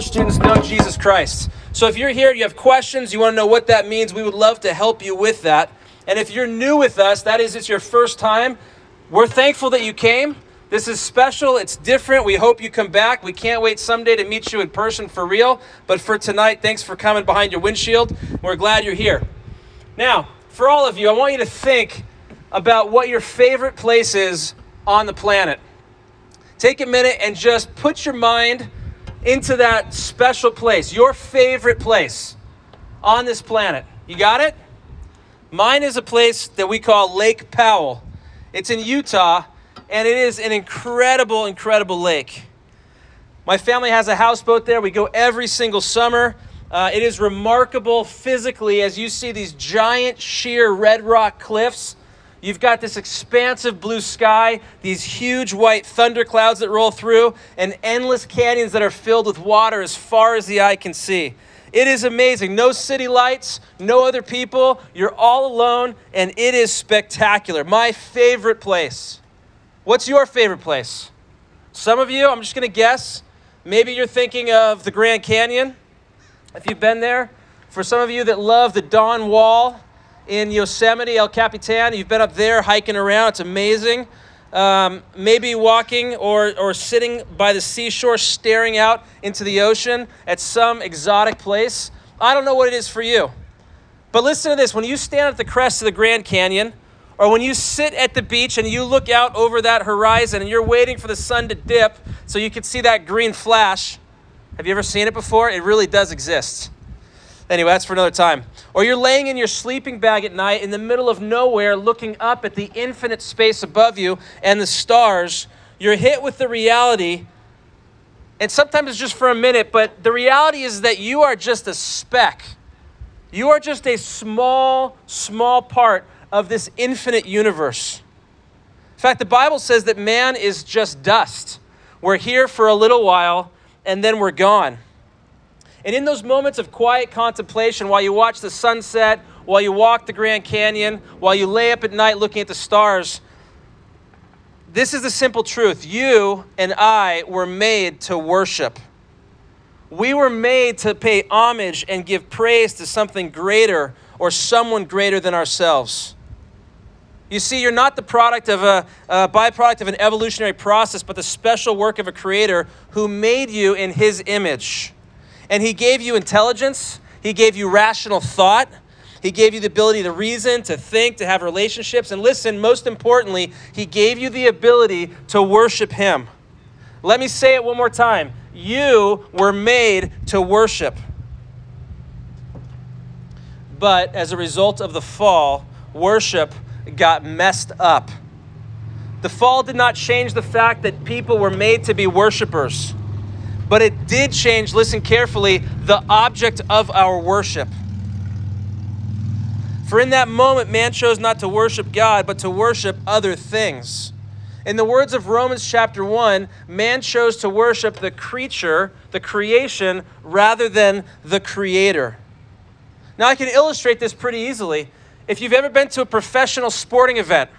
students know Jesus Christ. So if you're here, you have questions, you want to know what that means, we would love to help you with that. And if you're new with us, that is, it's your first time, we're thankful that you came. This is special, it's different. We hope you come back. We can't wait someday to meet you in person for real. But for tonight, thanks for coming behind your windshield. We're glad you're here. Now, for all of you, I want you to think about what your favorite place is on the planet. Take a minute and just put your mind into that special place, your favorite place on this planet. You got it? Mine is a place that we call Lake Powell. It's in Utah, and it is an incredible, incredible lake. My family has a houseboat there. We go every single summer. Uh, it is remarkable physically as you see these giant, sheer red rock cliffs You've got this expansive blue sky, these huge white thunderclouds that roll through, and endless canyons that are filled with water as far as the eye can see. It is amazing. No city lights, no other people. You're all alone, and it is spectacular. My favorite place. What's your favorite place? Some of you, I'm just going to guess, maybe you're thinking of the Grand Canyon, if you've been there. For some of you that love the Dawn Wall, in Yosemite, El Capitan. You've been up there hiking around, it's amazing. Um, maybe walking or, or sitting by the seashore, staring out into the ocean at some exotic place. I don't know what it is for you. But listen to this when you stand at the crest of the Grand Canyon, or when you sit at the beach and you look out over that horizon and you're waiting for the sun to dip so you can see that green flash. Have you ever seen it before? It really does exist. Anyway, that's for another time. Or you're laying in your sleeping bag at night in the middle of nowhere looking up at the infinite space above you and the stars. You're hit with the reality, and sometimes it's just for a minute, but the reality is that you are just a speck. You are just a small, small part of this infinite universe. In fact, the Bible says that man is just dust. We're here for a little while, and then we're gone. And in those moments of quiet contemplation, while you watch the sunset, while you walk the Grand Canyon, while you lay up at night looking at the stars, this is the simple truth. You and I were made to worship. We were made to pay homage and give praise to something greater or someone greater than ourselves. You see, you're not the product of a, a, byproduct of an evolutionary process, but the special work of a creator who made you in his image. And He gave you intelligence, He gave you rational thought. He gave you the ability to reason, to think, to have relationships. And listen, most importantly, He gave you the ability to worship Him. Let me say it one more time. You were made to worship. But as a result of the fall, worship got messed up. The fall did not change the fact that people were made to be worshipers but it did change, listen carefully, the object of our worship. For in that moment, man chose not to worship God, but to worship other things. In the words of Romans chapter 1, man chose to worship the creature, the creation, rather than the creator. Now, I can illustrate this pretty easily. If you've ever been to a professional sporting event,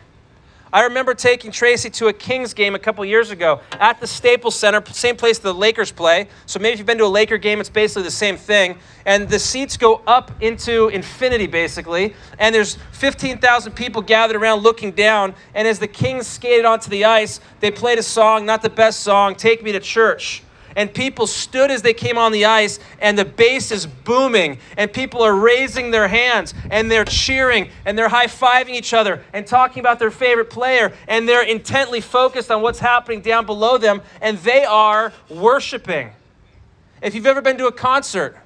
I remember taking Tracy to a Kings game a couple years ago at the Staples Center, same place the Lakers play. So maybe if you've been to a Laker game, it's basically the same thing. And the seats go up into infinity, basically. And there's 15,000 people gathered around looking down. And as the Kings skated onto the ice, they played a song, not the best song, Take Me to Church and people stood as they came on the ice, and the bass is booming, and people are raising their hands, and they're cheering, and they're high fiving each other, and talking about their favorite player, and they're intently focused on what's happening down below them, and they are worshiping. If you've ever been to a concert,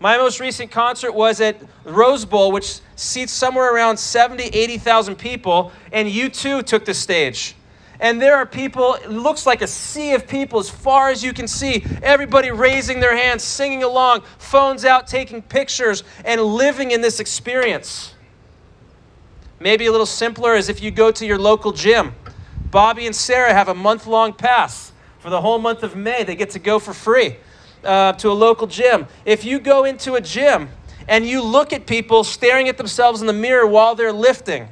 my most recent concert was at Rose Bowl, which seats somewhere around 70, 80,000 people, and U2 took the stage and there are people, it looks like a sea of people as far as you can see. Everybody raising their hands, singing along, phones out, taking pictures, and living in this experience. Maybe a little simpler is if you go to your local gym. Bobby and Sarah have a month long pass for the whole month of May. They get to go for free uh, to a local gym. If you go into a gym and you look at people staring at themselves in the mirror while they're lifting,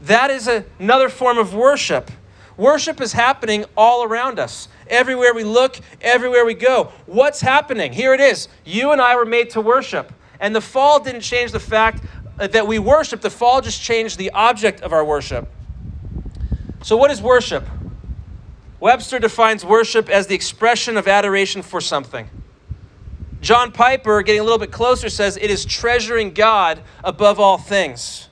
that is a, another form of worship. Worship is happening all around us. everywhere we look, everywhere we go. What's happening? Here it is. You and I were made to worship. And the fall didn't change the fact that we worship, the fall just changed the object of our worship. So, what is worship? Webster defines worship as the expression of adoration for something. John Piper, getting a little bit closer, says it is treasuring God above all things.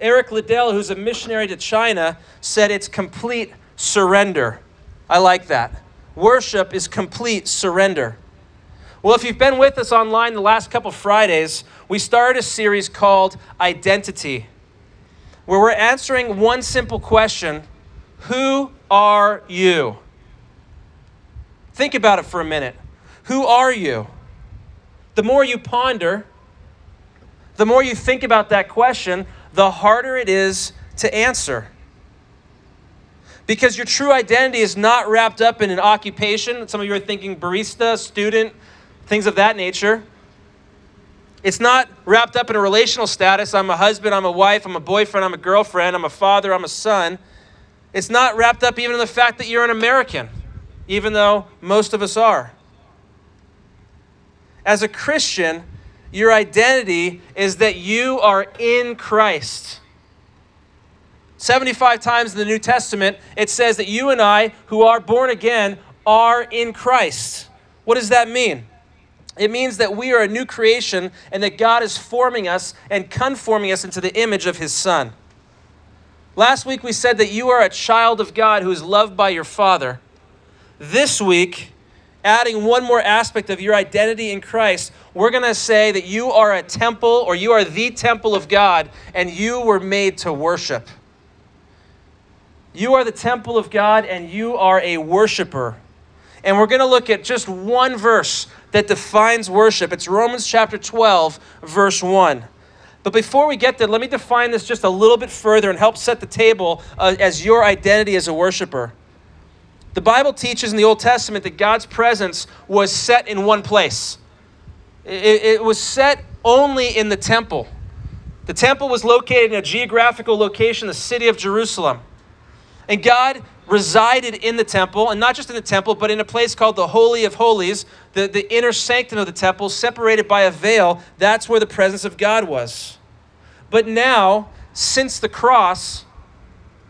Eric Liddell, who's a missionary to China, said it's complete surrender. I like that. Worship is complete surrender. Well, if you've been with us online the last couple Fridays, we started a series called Identity, where we're answering one simple question Who are you? Think about it for a minute. Who are you? The more you ponder, the more you think about that question, the harder it is to answer. Because your true identity is not wrapped up in an occupation. Some of you are thinking barista, student, things of that nature. It's not wrapped up in a relational status. I'm a husband, I'm a wife, I'm a boyfriend, I'm a girlfriend, I'm a father, I'm a son. It's not wrapped up even in the fact that you're an American, even though most of us are. As a Christian, your identity is that you are in Christ. 75 times in the New Testament, it says that you and I, who are born again, are in Christ. What does that mean? It means that we are a new creation and that God is forming us and conforming us into the image of His Son. Last week we said that you are a child of God who is loved by your Father. This week, adding one more aspect of your identity in Christ, we're going to say that you are a temple or you are the temple of God and you were made to worship. You are the temple of God and you are a worshiper. And we're going to look at just one verse that defines worship. It's Romans chapter 12, verse 1. But before we get there, let me define this just a little bit further and help set the table uh, as your identity as a worshiper. The Bible teaches in the Old Testament that God's presence was set in one place. It, it was set only in the temple. The temple was located in a geographical location, the city of Jerusalem. And God resided in the temple, and not just in the temple, but in a place called the Holy of Holies, the, the inner sanctum of the temple, separated by a veil. That's where the presence of God was. But now, since the cross,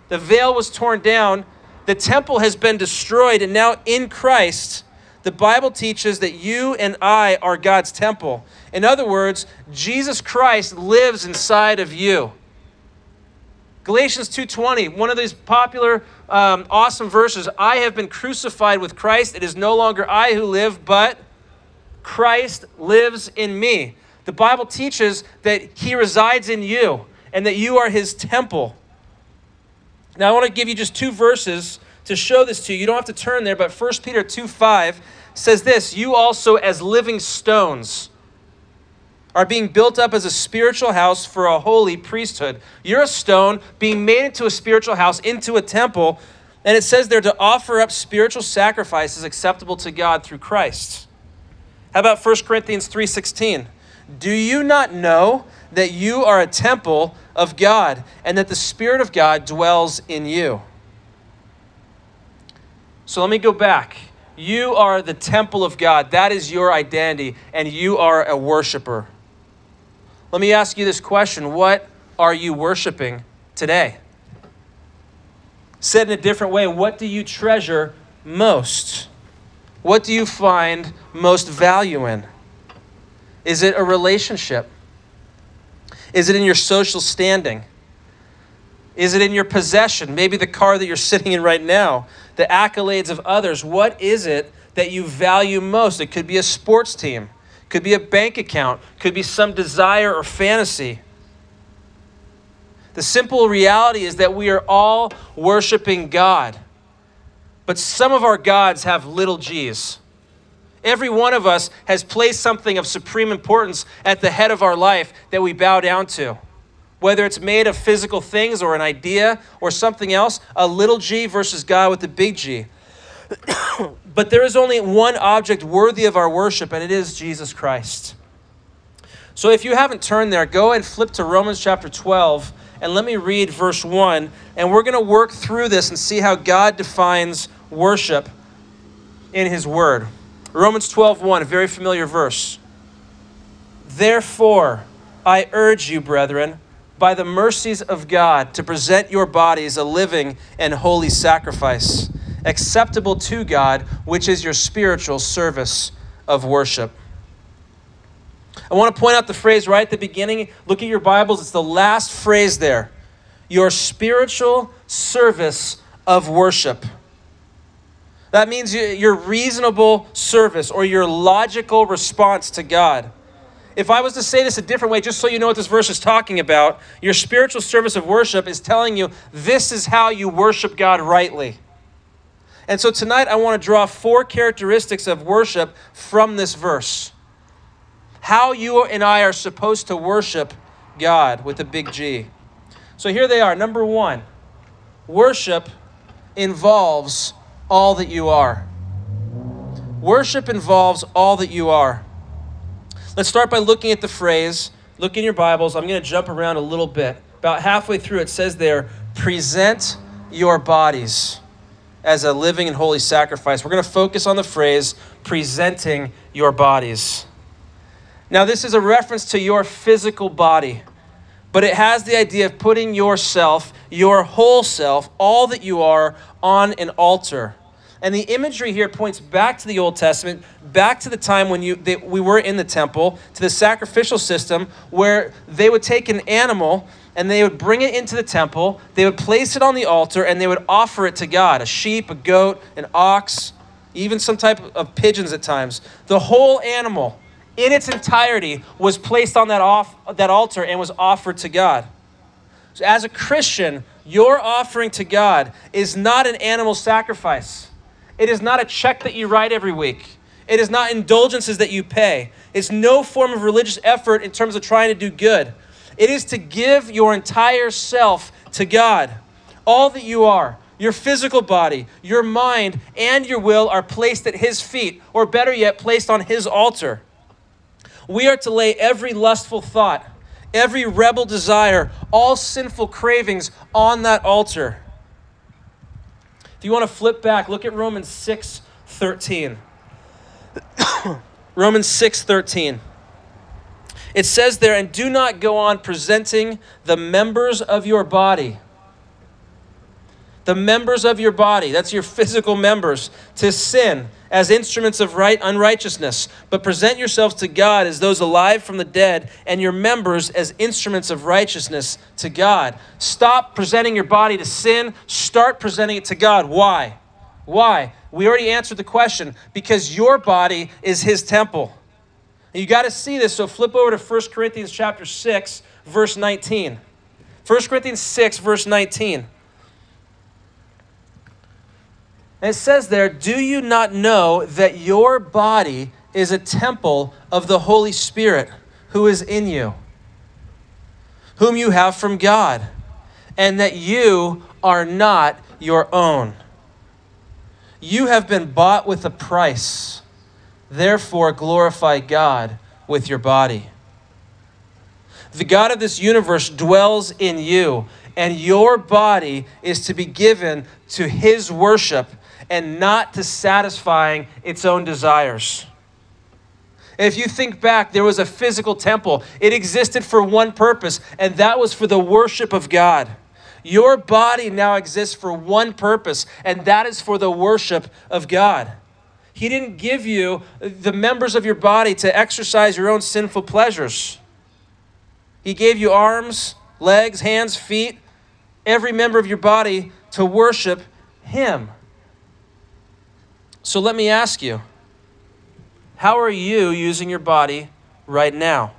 the veil was torn down, the temple has been destroyed, and now in Christ, the Bible teaches that you and I are God's temple. In other words, Jesus Christ lives inside of you. Galatians 2:20, one of these popular um, awesome verses, I have been crucified with Christ. It is no longer I who live, but Christ lives in me. The Bible teaches that he resides in you and that you are his temple. Now I want to give you just two verses to show this to you. You don't have to turn there, but 1 Peter 2 5 says this You also, as living stones, are being built up as a spiritual house for a holy priesthood. You're a stone being made into a spiritual house, into a temple, and it says there to offer up spiritual sacrifices acceptable to God through Christ. How about 1 Corinthians 3:16? Do you not know that you are a temple of God and that the spirit of God dwells in you? So let me go back. You are the temple of God. That is your identity, and you are a worshiper. Let me ask you this question What are you worshiping today? Said in a different way, what do you treasure most? What do you find most value in? Is it a relationship? Is it in your social standing? Is it in your possession? Maybe the car that you're sitting in right now, the accolades of others. What is it that you value most? It could be a sports team, could be a bank account, could be some desire or fantasy. The simple reality is that we are all worshiping God. But some of our gods have little g's. Every one of us has placed something of supreme importance at the head of our life that we bow down to. Whether it's made of physical things or an idea or something else, a little g versus God with the big G. but there is only one object worthy of our worship, and it is Jesus Christ. So if you haven't turned there, go and flip to Romans chapter 12, and let me read verse 1. And we're going to work through this and see how God defines worship in his word. Romans 12:1, a very familiar verse. Therefore, I urge you, brethren, by the mercies of God, to present your bodies a living and holy sacrifice, acceptable to God, which is your spiritual service of worship. I want to point out the phrase right at the beginning. Look at your Bibles, it's the last phrase there. Your spiritual service of worship. That means your reasonable service or your logical response to God. If I was to say this a different way, just so you know what this verse is talking about, your spiritual service of worship is telling you this is how you worship God rightly. And so tonight I want to draw four characteristics of worship from this verse. How you and I are supposed to worship God with a big G. So here they are. Number one, worship involves all that you are. Worship involves all that you are. Let's start by looking at the phrase. Look in your Bibles. I'm going to jump around a little bit. About halfway through, it says there, present your bodies as a living and holy sacrifice. We're going to focus on the phrase, presenting your bodies. Now, this is a reference to your physical body, but it has the idea of putting yourself, your whole self, all that you are, on an altar. And the imagery here points back to the Old Testament, back to the time when you, they, we were in the temple, to the sacrificial system where they would take an animal and they would bring it into the temple, they would place it on the altar, and they would offer it to God a sheep, a goat, an ox, even some type of pigeons at times. The whole animal in its entirety was placed on that, off, that altar and was offered to God. So, as a Christian, your offering to God is not an animal sacrifice. It is not a check that you write every week. It is not indulgences that you pay. It's no form of religious effort in terms of trying to do good. It is to give your entire self to God. All that you are, your physical body, your mind, and your will are placed at His feet, or better yet, placed on His altar. We are to lay every lustful thought, every rebel desire, all sinful cravings on that altar. If you want to flip back, look at Romans 6 13. Romans 6 13. It says there, and do not go on presenting the members of your body. The members of your body, that's your physical members, to sin as instruments of right unrighteousness, but present yourselves to God as those alive from the dead, and your members as instruments of righteousness to God. Stop presenting your body to sin, start presenting it to God. Why? Why? We already answered the question because your body is his temple. You got to see this, so flip over to 1 Corinthians chapter 6, verse 19. 1 Corinthians 6, verse 19. And it says there, Do you not know that your body is a temple of the Holy Spirit who is in you, whom you have from God, and that you are not your own? You have been bought with a price. Therefore, glorify God with your body. The God of this universe dwells in you, and your body is to be given to his worship and not to satisfying its own desires. If you think back, there was a physical temple. It existed for one purpose, and that was for the worship of God. Your body now exists for one purpose, and that is for the worship of God. He didn't give you the members of your body to exercise your own sinful pleasures. He gave you arms, legs, hands, feet, every member of your body to worship Him. So let me ask you how are you using your body right now?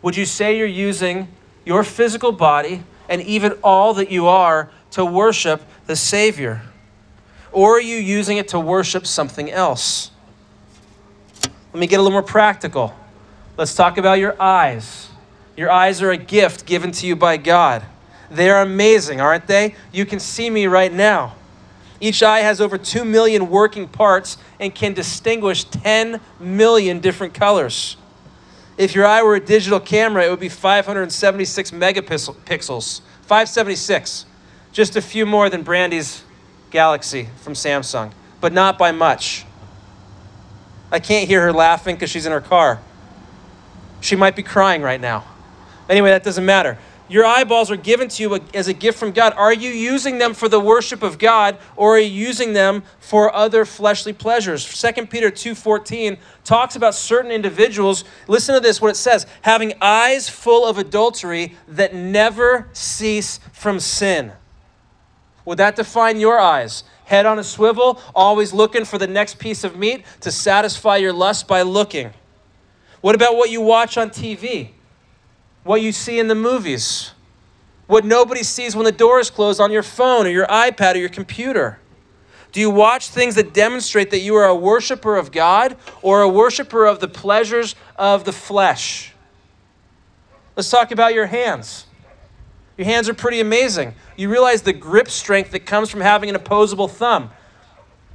Would you say you're using your physical body and even all that you are to worship the Savior? Or are you using it to worship something else? Let me get a little more practical. Let's talk about your eyes. Your eyes are a gift given to you by God. They are amazing, aren't they? You can see me right now. Each eye has over 2 million working parts and can distinguish 10 million different colors. If your eye were a digital camera, it would be 576 megapixels. 576. Just a few more than Brandy's Galaxy from Samsung. But not by much. I can't hear her laughing because she's in her car. She might be crying right now. Anyway, that doesn't matter. Your eyeballs are given to you as a gift from God. Are you using them for the worship of God or are you using them for other fleshly pleasures? 2 Peter 2:14 talks about certain individuals. Listen to this what it says, having eyes full of adultery that never cease from sin. Would that define your eyes? Head on a swivel, always looking for the next piece of meat to satisfy your lust by looking. What about what you watch on TV? What you see in the movies, what nobody sees when the door is closed on your phone or your iPad or your computer? Do you watch things that demonstrate that you are a worshiper of God or a worshiper of the pleasures of the flesh? Let's talk about your hands. Your hands are pretty amazing. You realize the grip strength that comes from having an opposable thumb.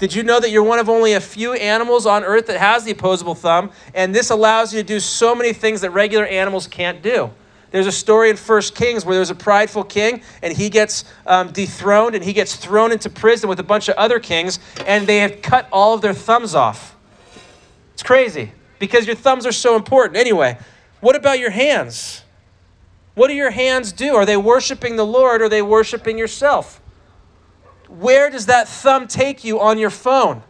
Did you know that you're one of only a few animals on earth that has the opposable thumb? And this allows you to do so many things that regular animals can't do. There's a story in First Kings where there's a prideful king and he gets um, dethroned and he gets thrown into prison with a bunch of other kings and they have cut all of their thumbs off. It's crazy because your thumbs are so important. Anyway, what about your hands? What do your hands do? Are they worshiping the Lord or are they worshiping yourself? Where does that thumb take you on your phone?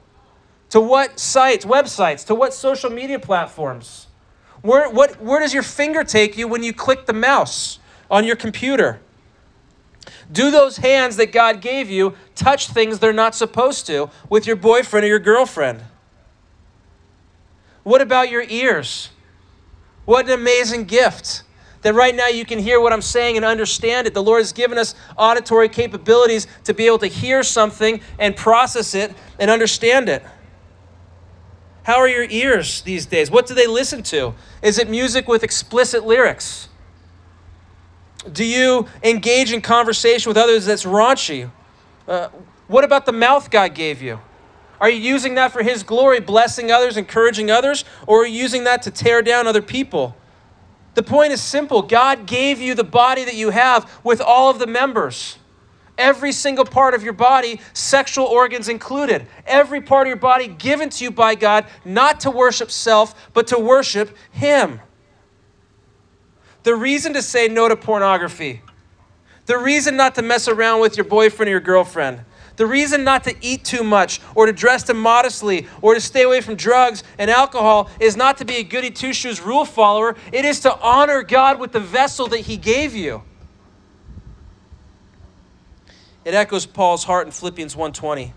To what sites, websites, to what social media platforms? Where, what, where does your finger take you when you click the mouse on your computer? Do those hands that God gave you touch things they're not supposed to with your boyfriend or your girlfriend? What about your ears? What an amazing gift that right now you can hear what I'm saying and understand it. The Lord has given us auditory capabilities to be able to hear something and process it and understand it. How are your ears these days? What do they listen to? Is it music with explicit lyrics? Do you engage in conversation with others that's raunchy? Uh, what about the mouth God gave you? Are you using that for His glory, blessing others, encouraging others, or are you using that to tear down other people? The point is simple God gave you the body that you have with all of the members. Every single part of your body, sexual organs included. Every part of your body given to you by God, not to worship self, but to worship Him. The reason to say no to pornography, the reason not to mess around with your boyfriend or your girlfriend, the reason not to eat too much or to dress immodestly or to stay away from drugs and alcohol is not to be a goody two shoes rule follower. It is to honor God with the vessel that He gave you. It echoes Paul's heart in Philippians 1:20.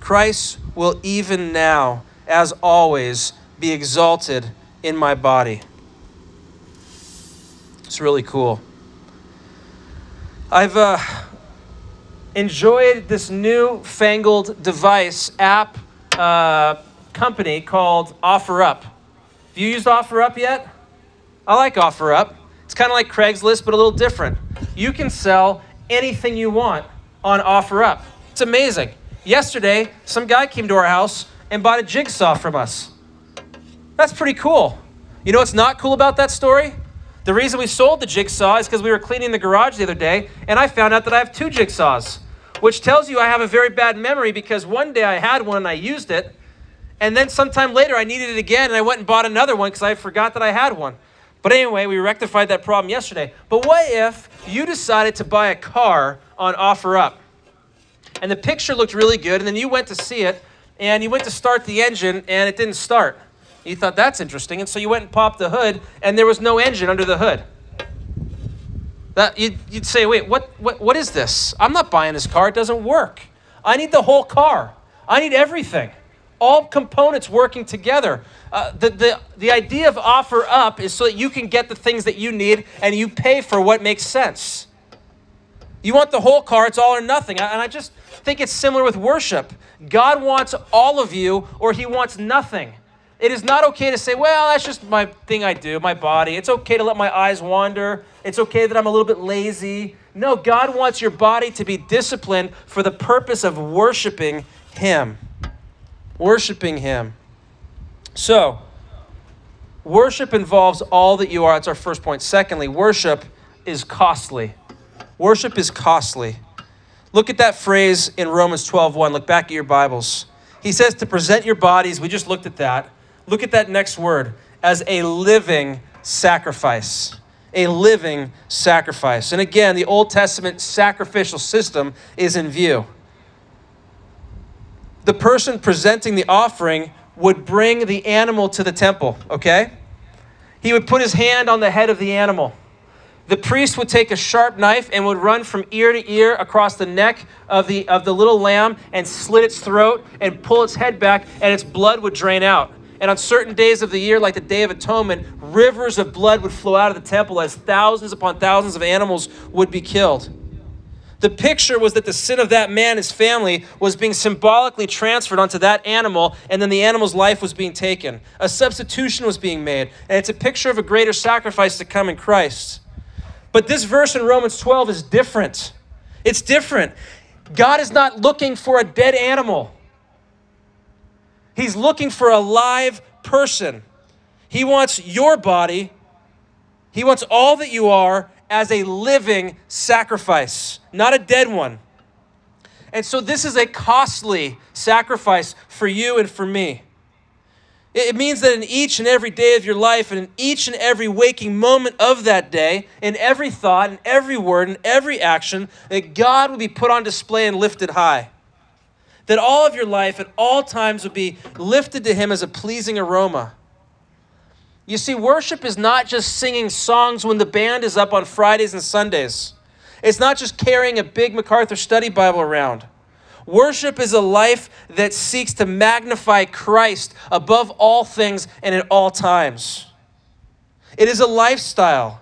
Christ will even now, as always, be exalted in my body. It's really cool. I've uh, enjoyed this new fangled device app uh, company called OfferUp. Have you used OfferUp yet? I like OfferUp. It's kind of like Craigslist, but a little different. You can sell anything you want on OfferUp. It's amazing. Yesterday, some guy came to our house and bought a jigsaw from us. That's pretty cool. You know what's not cool about that story? The reason we sold the jigsaw is because we were cleaning the garage the other day and I found out that I have two jigsaws, which tells you I have a very bad memory because one day I had one and I used it, and then sometime later I needed it again and I went and bought another one because I forgot that I had one. But anyway, we rectified that problem yesterday. But what if you decided to buy a car on OfferUp? And the picture looked really good, and then you went to see it, and you went to start the engine, and it didn't start. You thought that's interesting, and so you went and popped the hood, and there was no engine under the hood. That you'd, you'd say, wait, what, what, what is this? I'm not buying this car. It doesn't work. I need the whole car. I need everything all components working together. Uh, the, the, the idea of OfferUp is so that you can get the things that you need and you pay for what makes sense. You want the whole car, it's all or nothing. And I just think it's similar with worship. God wants all of you or he wants nothing. It is not okay to say, well, that's just my thing I do, my body. It's okay to let my eyes wander. It's okay that I'm a little bit lazy. No, God wants your body to be disciplined for the purpose of worshiping him worshiping Him. So, worship involves all that you are. That's our first point. Secondly, worship is costly. Worship is costly. Look at that phrase in Romans 12:1. Look back at your Bibles. He says to present your bodies, we just looked at that. Look at that next word as a living sacrifice. A living sacrifice. And again, the Old Testament sacrificial system is in view. The person presenting the offering would bring the animal to the temple, okay? He would put his hand on the head of the animal. The priest would take a sharp knife and would run from ear to ear across the neck of the, of the little lamb and slit its throat and pull its head back, and its blood would drain out. And on certain days of the year, like the Day of Atonement, rivers of blood would flow out of the temple as thousands upon thousands of animals would be killed. The picture was that the sin of that man, his family, was being symbolically transferred onto that animal, and then the animal's life was being taken. A substitution was being made, and it's a picture of a greater sacrifice to come in Christ. But this verse in Romans 12 is different. It's different. God is not looking for a dead animal, He's looking for a live person. He wants your body, He wants all that you are as a living sacrifice, not a dead one. And so this is a costly sacrifice for you and for me. It means that in each and every day of your life, and in each and every waking moment of that day, in every thought, in every word, in every action, that God will be put on display and lifted high. That all of your life at all times will be lifted to Him as a pleasing aroma. You see, worship is not just singing songs when the band is up on Fridays and Sundays. It's not just carrying a big MacArthur study Bible around. Worship is a life that seeks to magnify Christ above all things and at all times. It is a lifestyle.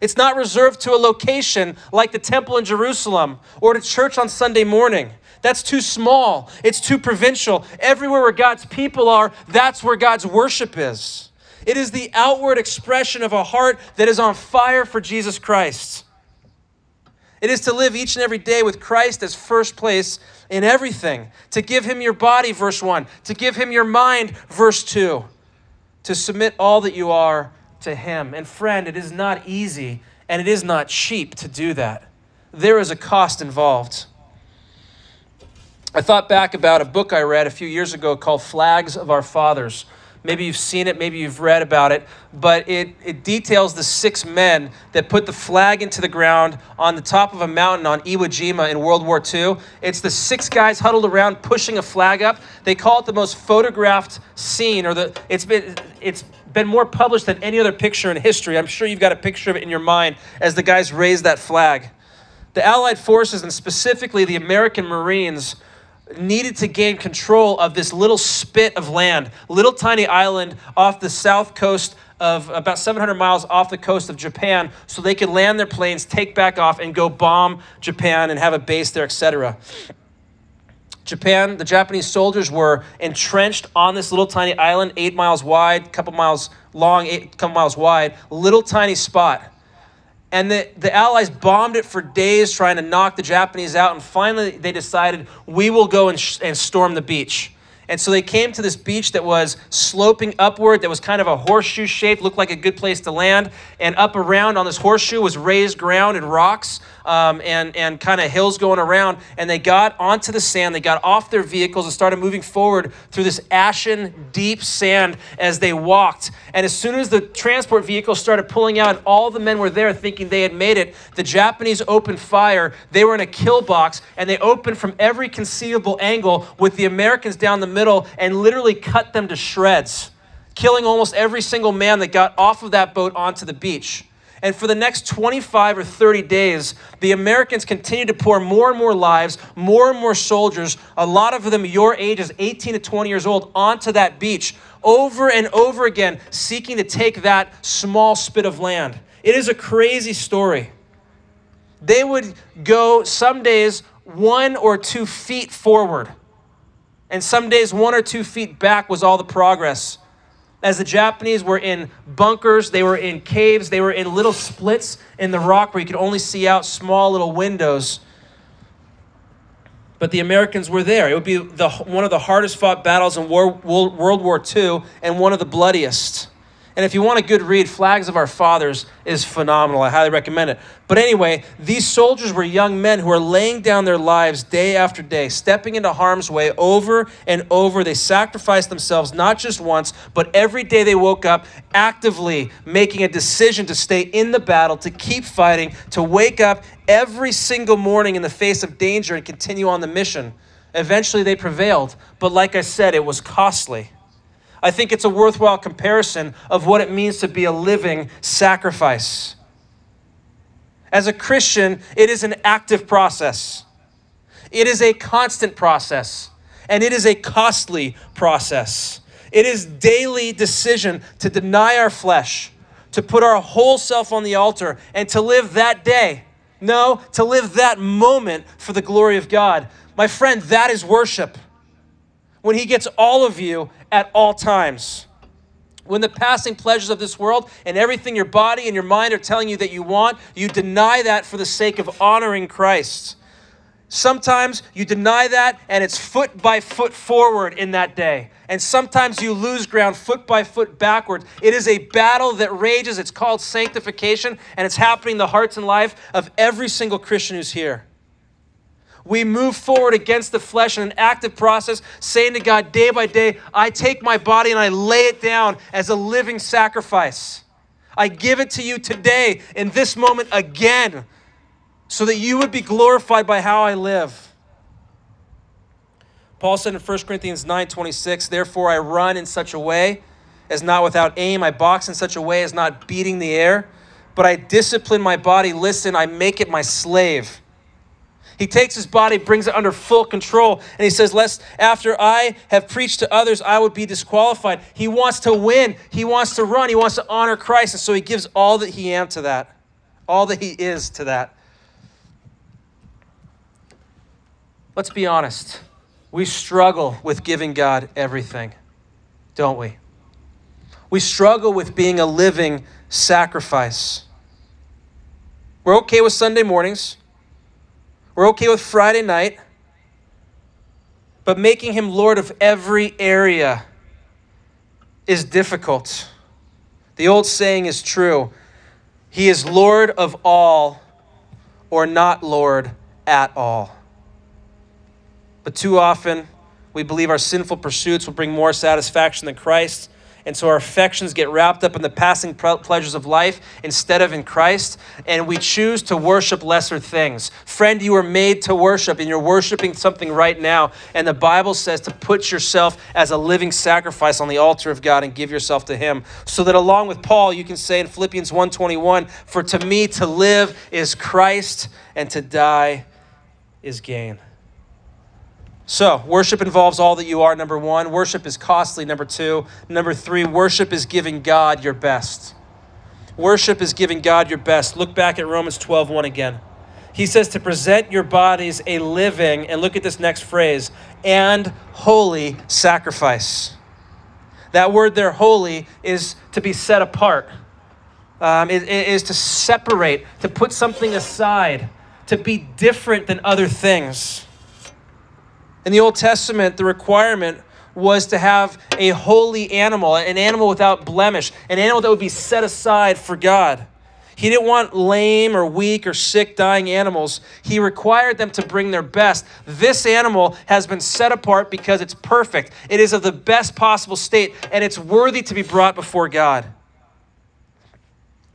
It's not reserved to a location like the temple in Jerusalem or to church on Sunday morning. That's too small. It's too provincial. Everywhere where God's people are, that's where God's worship is. It is the outward expression of a heart that is on fire for Jesus Christ. It is to live each and every day with Christ as first place in everything. To give him your body, verse 1. To give him your mind, verse 2. To submit all that you are to him. And friend, it is not easy and it is not cheap to do that. There is a cost involved. I thought back about a book I read a few years ago called Flags of Our Fathers. Maybe you've seen it, maybe you've read about it, but it, it details the six men that put the flag into the ground on the top of a mountain on Iwo Jima in World War II. It's the six guys huddled around pushing a flag up. They call it the most photographed scene, or the it's been it's been more published than any other picture in history. I'm sure you've got a picture of it in your mind as the guys raise that flag. The Allied forces, and specifically the American Marines, needed to gain control of this little spit of land, little tiny island off the south coast of about 700 miles off the coast of Japan, so they could land their planes, take back off, and go bomb Japan and have a base there, etc. Japan, the Japanese soldiers were entrenched on this little tiny island, eight miles wide, couple miles long, eight couple miles wide, little tiny spot. And the, the Allies bombed it for days, trying to knock the Japanese out. And finally, they decided, we will go and, sh- and storm the beach. And so they came to this beach that was sloping upward, that was kind of a horseshoe shape, looked like a good place to land. And up around on this horseshoe was raised ground and rocks um, and, and kind of hills going around. And they got onto the sand, they got off their vehicles and started moving forward through this ashen, deep sand as they walked. And as soon as the transport vehicle started pulling out, and all the men were there thinking they had made it, the Japanese opened fire. They were in a kill box and they opened from every conceivable angle with the Americans down the middle and literally cut them to shreds, killing almost every single man that got off of that boat onto the beach. And for the next 25 or 30 days, the Americans continued to pour more and more lives, more and more soldiers, a lot of them your ages, 18 to 20 years old, onto that beach over and over again, seeking to take that small spit of land. It is a crazy story. They would go some days one or two feet forward, and some days one or two feet back was all the progress as the Japanese were in bunkers, they were in caves, they were in little splits in the rock where you could only see out small little windows. But the Americans were there. It would be the, one of the hardest fought battles in War, World War II and one of the bloodiest. And if you want a good read, Flags of Our Fathers is phenomenal. I highly recommend it. But anyway, these soldiers were young men who are laying down their lives day after day, stepping into harm's way over and over. They sacrificed themselves not just once, but every day they woke up actively making a decision to stay in the battle, to keep fighting, to wake up every single morning in the face of danger and continue on the mission. Eventually they prevailed, but like I said, it was costly. I think it's a worthwhile comparison of what it means to be a living sacrifice. As a Christian, it is an active process, it is a constant process, and it is a costly process. It is daily decision to deny our flesh, to put our whole self on the altar, and to live that day. No, to live that moment for the glory of God. My friend, that is worship when He gets all of you at all times. When the passing pleasures of this world and everything your body and your mind are telling you that you want, you deny that for the sake of honoring Christ. Sometimes you deny that and it's foot by foot forward in that day. And sometimes you lose ground foot by foot backwards. It is a battle that rages. It's called sanctification, and it's happening in the hearts and life of every single Christian who's here. We move forward against the flesh in an active process, saying to God day by day, I take my body and I lay it down as a living sacrifice. I give it to you today in this moment again so that you would be glorified by how I live. Paul said in 1 Corinthians 9 26, Therefore I run in such a way as not without aim. I box in such a way as not beating the air, but I discipline my body. Listen, I make it my slave he takes his body, brings it under full control, and he says, Lest after I have preached to others, I would be disqualified. He wants to win. He wants to run. He wants to honor Christ. And so he gives all that he am to that, all that he is to that. Let's be honest. We struggle with giving God everything, don't we? We struggle with being a living sacrifice. We're okay with Sunday mornings. We're okay with Friday night, but making him Lord of every area is difficult. The old saying is true He is Lord of all, or not Lord at all. But too often, we believe our sinful pursuits will bring more satisfaction than Christ. And so our affections get wrapped up in the passing pleasures of life instead of in Christ, and we choose to worship lesser things. Friend, you were made to worship, and you're worshiping something right now. And the Bible says to put yourself as a living sacrifice on the altar of God and give yourself to Him. So that along with Paul, you can say in Philippians 1:21, "For to me to live is Christ, and to die is gain." So, worship involves all that you are, number one. Worship is costly, number two. Number three, worship is giving God your best. Worship is giving God your best. Look back at Romans 12 1 again. He says to present your bodies a living, and look at this next phrase, and holy sacrifice. That word there, holy, is to be set apart, um, it, it is to separate, to put something aside, to be different than other things. In the Old Testament, the requirement was to have a holy animal, an animal without blemish, an animal that would be set aside for God. He didn't want lame or weak or sick, dying animals. He required them to bring their best. This animal has been set apart because it's perfect. It is of the best possible state, and it's worthy to be brought before God.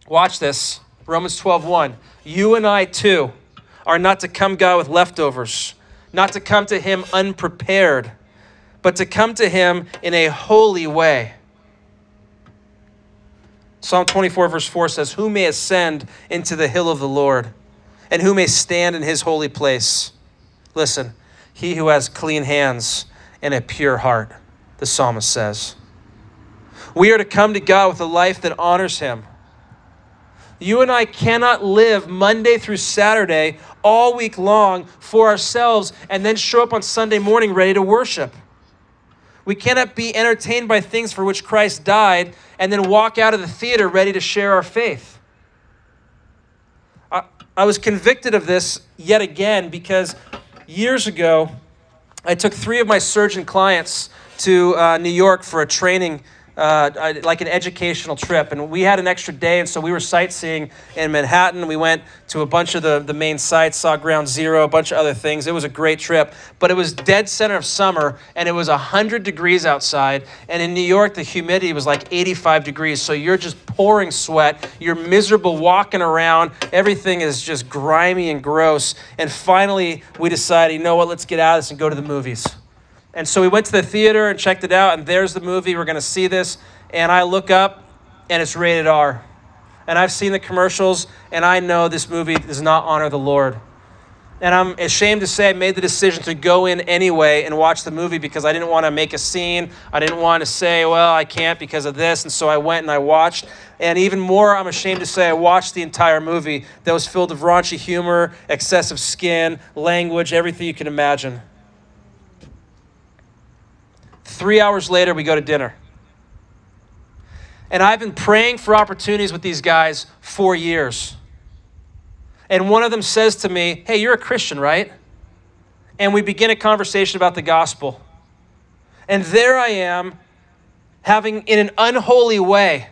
Watch this Romans 12 1. You and I, too, are not to come God with leftovers not to come to him unprepared, but to come to him in a holy way. Psalm 24, verse 4 says, Who may ascend into the hill of the Lord, and who may stand in his holy place? Listen, he who has clean hands and a pure heart, the psalmist says. We are to come to God with a life that honors him. You and I cannot live Monday through Saturday all week long for ourselves and then show up on Sunday morning ready to worship. We cannot be entertained by things for which Christ died and then walk out of the theater ready to share our faith. I, I was convicted of this yet again because years ago, I took three of my surgeon clients to uh, New York for a training uh, like an educational trip. And we had an extra day, and so we were sightseeing in Manhattan. We went to a bunch of the, the main sites, saw Ground Zero, a bunch of other things. It was a great trip, but it was dead center of summer, and it was 100 degrees outside. And in New York, the humidity was like 85 degrees, so you're just pouring sweat. You're miserable walking around. Everything is just grimy and gross. And finally, we decided, you know what, let's get out of this and go to the movies. And so we went to the theater and checked it out, and there's the movie. We're going to see this. And I look up, and it's rated R. And I've seen the commercials, and I know this movie does not honor the Lord. And I'm ashamed to say I made the decision to go in anyway and watch the movie because I didn't want to make a scene. I didn't want to say, well, I can't because of this. And so I went and I watched. And even more, I'm ashamed to say I watched the entire movie that was filled with raunchy humor, excessive skin, language, everything you can imagine. Three hours later, we go to dinner. And I've been praying for opportunities with these guys for years. And one of them says to me, Hey, you're a Christian, right? And we begin a conversation about the gospel. And there I am, having in an unholy way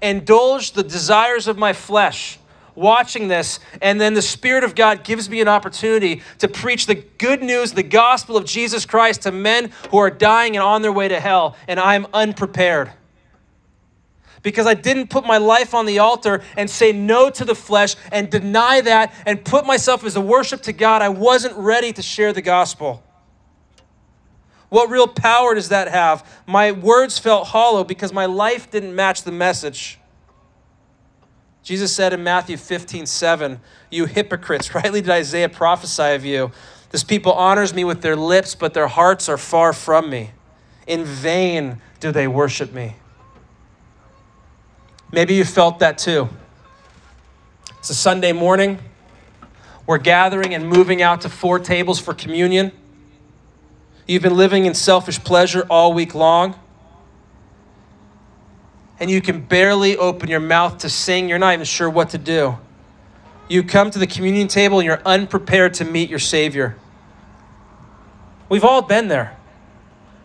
indulged the desires of my flesh watching this, and then the Spirit of God gives me an opportunity to preach the good news, the gospel of Jesus Christ to men who are dying and on their way to hell, and I'm unprepared. Because I didn't put my life on the altar and say no to the flesh and deny that and put myself as a worship to God, I wasn't ready to share the gospel. What real power does that have? My words felt hollow because my life didn't match the message. Jesus said in Matthew 15, 7, You hypocrites, rightly did Isaiah prophesy of you. This people honors me with their lips, but their hearts are far from me. In vain do they worship me. Maybe you felt that too. It's a Sunday morning. We're gathering and moving out to four tables for communion. You've been living in selfish pleasure all week long and you can barely open your mouth to sing, you're not even sure what to do. You come to the communion table and you're unprepared to meet your Savior. We've all been there.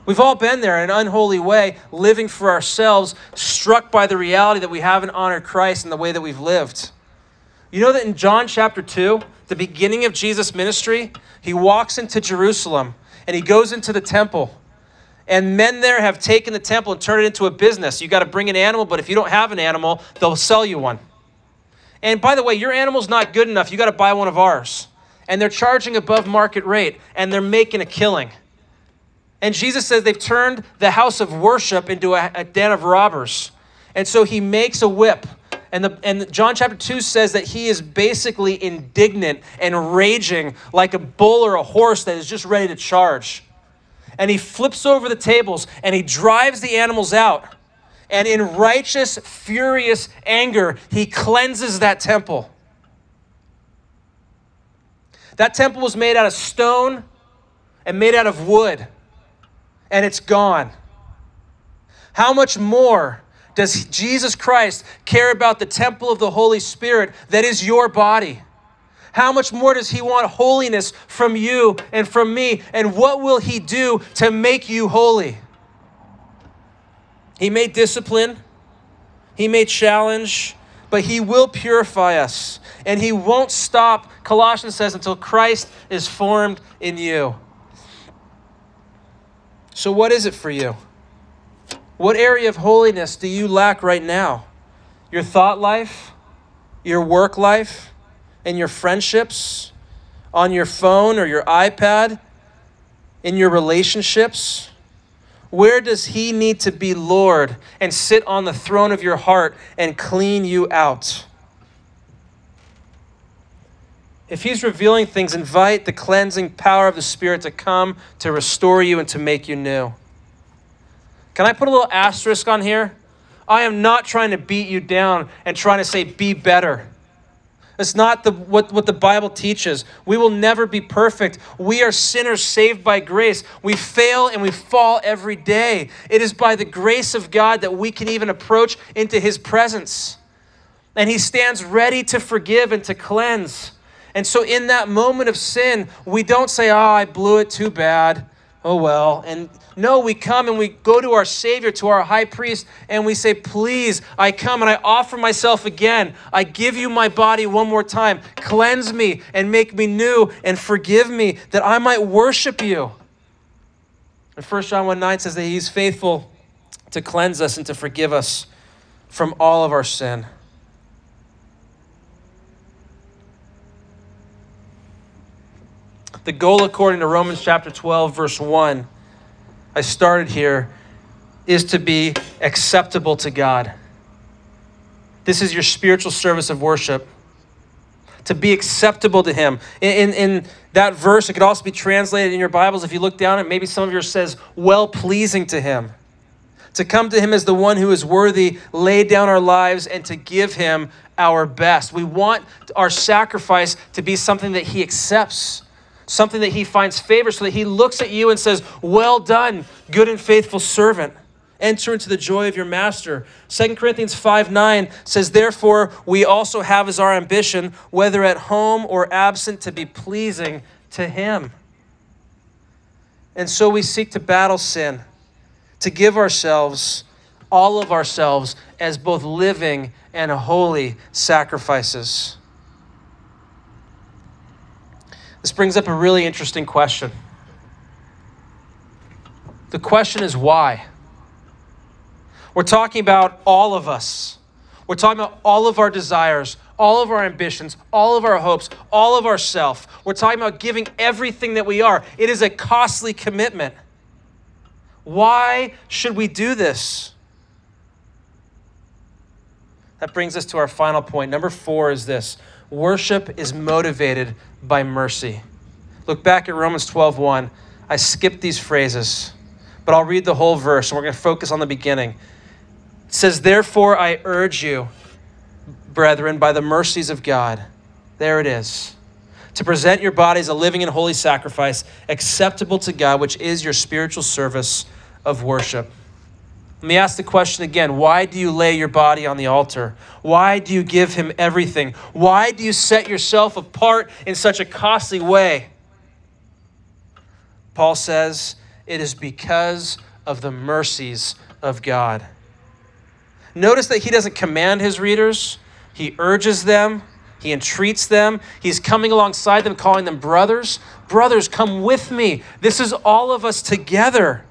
We've all been there in an unholy way, living for ourselves, struck by the reality that we haven't honored Christ in the way that we've lived. You know that in John chapter 2, the beginning of Jesus' ministry, he walks into Jerusalem and he goes into the temple and men there have taken the temple and turned it into a business. You got to bring an animal, but if you don't have an animal, they'll sell you one. And by the way, your animal's not good enough. You got to buy one of ours. And they're charging above market rate and they're making a killing. And Jesus says they've turned the house of worship into a, a den of robbers. And so he makes a whip. And, the, and John chapter 2 says that he is basically indignant and raging like a bull or a horse that is just ready to charge and he flips over the tables and he drives the animals out. And in righteous, furious anger, he cleanses that temple. That temple was made out of stone and made out of wood, and it's gone. How much more does Jesus Christ care about the temple of the Holy Spirit that is your body? How much more does He want holiness from you and from me? And what will He do to make you holy? He may discipline, He may challenge, but He will purify us. And He won't stop, Colossians says, until Christ is formed in you. So, what is it for you? What area of holiness do you lack right now? Your thought life? Your work life? In your friendships, on your phone or your iPad, in your relationships? Where does He need to be Lord and sit on the throne of your heart and clean you out? If He's revealing things, invite the cleansing power of the Spirit to come to restore you and to make you new. Can I put a little asterisk on here? I am not trying to beat you down and trying to say, be better. It's not the, what, what the Bible teaches. We will never be perfect. We are sinners saved by grace. We fail and we fall every day. It is by the grace of God that we can even approach into His presence. And He stands ready to forgive and to cleanse. And so, in that moment of sin, we don't say, Oh, I blew it too bad. Oh well. And no, we come and we go to our Savior, to our high priest, and we say, Please, I come and I offer myself again. I give you my body one more time. Cleanse me and make me new and forgive me that I might worship you. And 1 John 1 9 says that he's faithful to cleanse us and to forgive us from all of our sin. The goal, according to Romans chapter 12, verse 1, I started here, is to be acceptable to God. This is your spiritual service of worship. To be acceptable to Him. In, in, in that verse, it could also be translated in your Bibles. If you look down at maybe some of yours says, well pleasing to Him. To come to Him as the one who is worthy, lay down our lives, and to give Him our best. We want our sacrifice to be something that He accepts something that he finds favor, so that he looks at you and says, Well done, good and faithful servant. Enter into the joy of your master. 2 Corinthians 5 9 says, Therefore, we also have as our ambition, whether at home or absent, to be pleasing to him. And so we seek to battle sin, to give ourselves, all of ourselves, as both living and holy sacrifices. This brings up a really interesting question. The question is why? We're talking about all of us. We're talking about all of our desires, all of our ambitions, all of our hopes, all of our self. We're talking about giving everything that we are. It is a costly commitment. Why should we do this? That brings us to our final point. Number four is this worship is motivated by mercy. Look back at Romans 12:1. I skipped these phrases, but I'll read the whole verse and we're going to focus on the beginning. It says, "Therefore I urge you, brethren, by the mercies of God." There it is. To present your bodies a living and holy sacrifice, acceptable to God, which is your spiritual service of worship. Let me ask the question again. Why do you lay your body on the altar? Why do you give him everything? Why do you set yourself apart in such a costly way? Paul says it is because of the mercies of God. Notice that he doesn't command his readers, he urges them, he entreats them, he's coming alongside them, calling them brothers. Brothers, come with me. This is all of us together.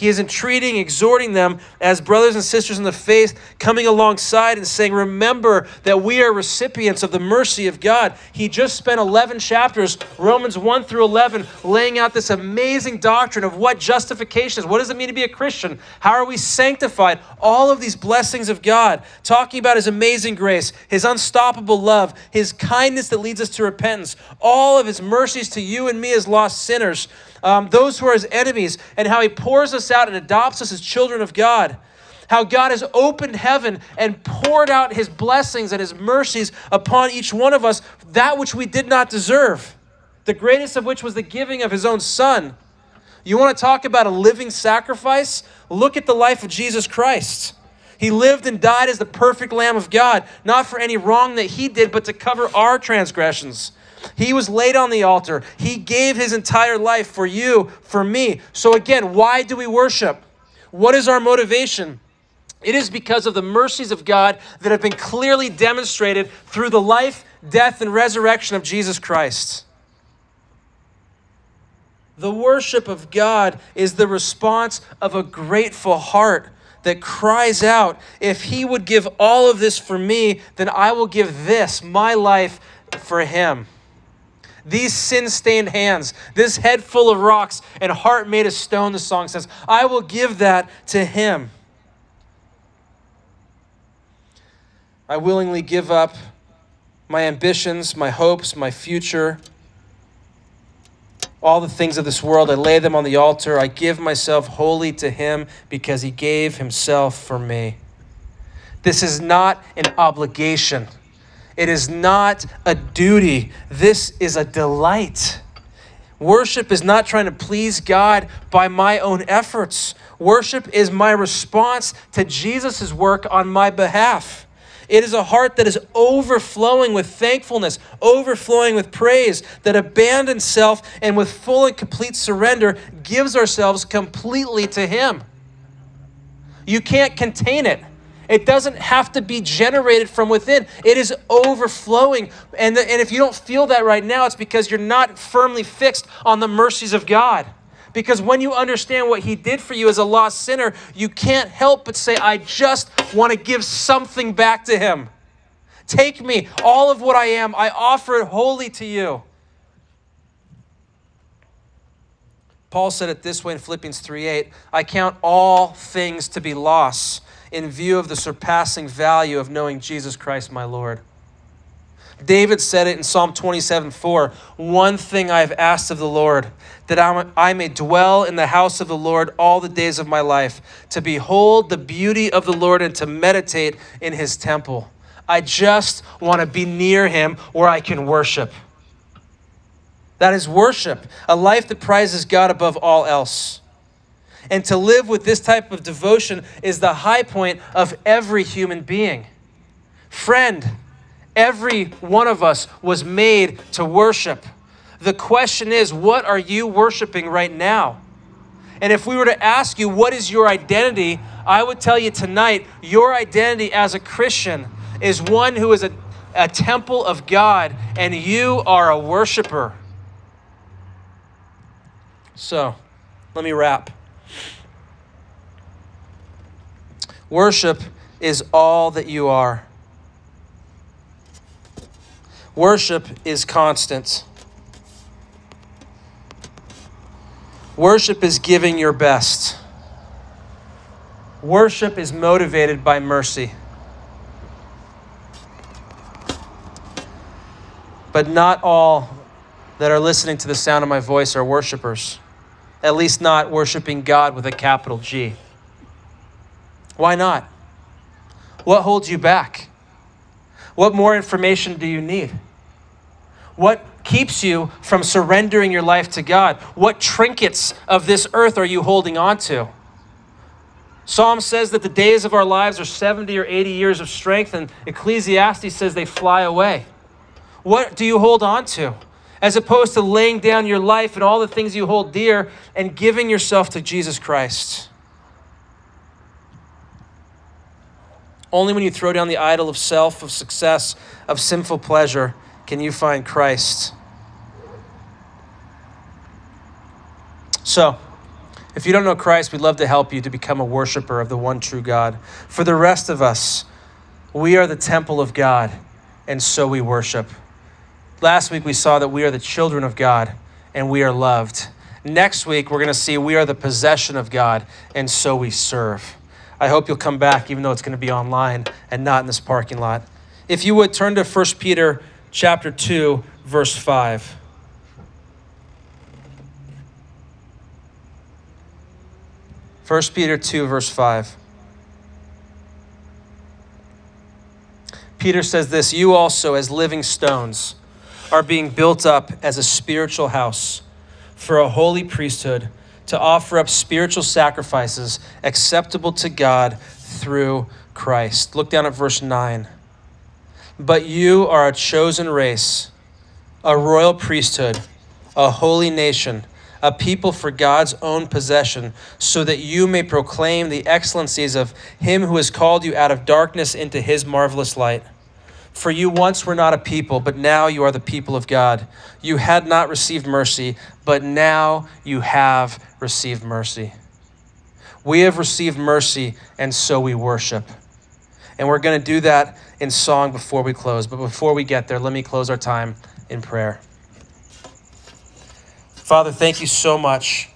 He is entreating, exhorting them as brothers and sisters in the faith, coming alongside and saying, Remember that we are recipients of the mercy of God. He just spent 11 chapters, Romans 1 through 11, laying out this amazing doctrine of what justification is. What does it mean to be a Christian? How are we sanctified? All of these blessings of God, talking about His amazing grace, His unstoppable love, His kindness that leads us to repentance, all of His mercies to you and me as lost sinners um, those who are his enemies, and how he pours us out and adopts us as children of God. How God has opened heaven and poured out his blessings and his mercies upon each one of us, that which we did not deserve. The greatest of which was the giving of his own son. You want to talk about a living sacrifice? Look at the life of Jesus Christ. He lived and died as the perfect Lamb of God, not for any wrong that he did, but to cover our transgressions. He was laid on the altar. He gave his entire life for you, for me. So, again, why do we worship? What is our motivation? It is because of the mercies of God that have been clearly demonstrated through the life, death, and resurrection of Jesus Christ. The worship of God is the response of a grateful heart that cries out, If He would give all of this for me, then I will give this, my life, for Him these sin stained hands, this head full of rocks and heart made of stone, the song says, I will give that to him. I willingly give up my ambitions, my hopes, my future, all the things of this world. I lay them on the altar. I give myself wholly to him because he gave himself for me. This is not an obligation. It is not a duty, this is a delight. Worship is not trying to please God by my own efforts. Worship is my response to Jesus' work on my behalf. It is a heart that is overflowing with thankfulness, overflowing with praise, that abandons self and with full and complete surrender gives ourselves completely to Him. You can't contain it. It doesn't have to be generated from within. It is overflowing. And, the, and if you don't feel that right now, it's because you're not firmly fixed on the mercies of God. Because when you understand what He did for you as a lost sinner, you can't help but say, I just want to give something back to Him. Take me, all of what I am, I offer it wholly to you. Paul said it this way in Philippians 3 8 I count all things to be loss in view of the surpassing value of knowing Jesus Christ my Lord. David said it in Psalm 27 4 One thing I have asked of the Lord, that I may dwell in the house of the Lord all the days of my life, to behold the beauty of the Lord and to meditate in his temple. I just want to be near him where I can worship. That is worship, a life that prizes God above all else. And to live with this type of devotion is the high point of every human being. Friend, every one of us was made to worship. The question is, what are you worshiping right now? And if we were to ask you, what is your identity? I would tell you tonight, your identity as a Christian is one who is a, a temple of God, and you are a worshiper. So, let me wrap. Worship is all that you are. Worship is constant. Worship is giving your best. Worship is motivated by mercy. But not all that are listening to the sound of my voice are worshipers, at least not worshiping God with a capital G. Why not? What holds you back? What more information do you need? What keeps you from surrendering your life to God? What trinkets of this earth are you holding on to? Psalm says that the days of our lives are 70 or 80 years of strength, and Ecclesiastes says they fly away. What do you hold on to? As opposed to laying down your life and all the things you hold dear and giving yourself to Jesus Christ. Only when you throw down the idol of self, of success, of sinful pleasure, can you find Christ. So, if you don't know Christ, we'd love to help you to become a worshiper of the one true God. For the rest of us, we are the temple of God, and so we worship. Last week we saw that we are the children of God, and we are loved. Next week, we're going to see we are the possession of God, and so we serve. I hope you'll come back, even though it's going to be online and not in this parking lot. If you would turn to 1 Peter chapter 2, verse 5. First Peter 2, verse 5. Peter says this You also, as living stones, are being built up as a spiritual house for a holy priesthood to offer up spiritual sacrifices acceptable to God through Christ. Look down at verse 9. But you are a chosen race, a royal priesthood, a holy nation, a people for God's own possession, so that you may proclaim the excellencies of him who has called you out of darkness into his marvelous light. For you once were not a people, but now you are the people of God. You had not received mercy, but now you have received mercy. We have received mercy, and so we worship. And we're going to do that in song before we close. But before we get there, let me close our time in prayer. Father, thank you so much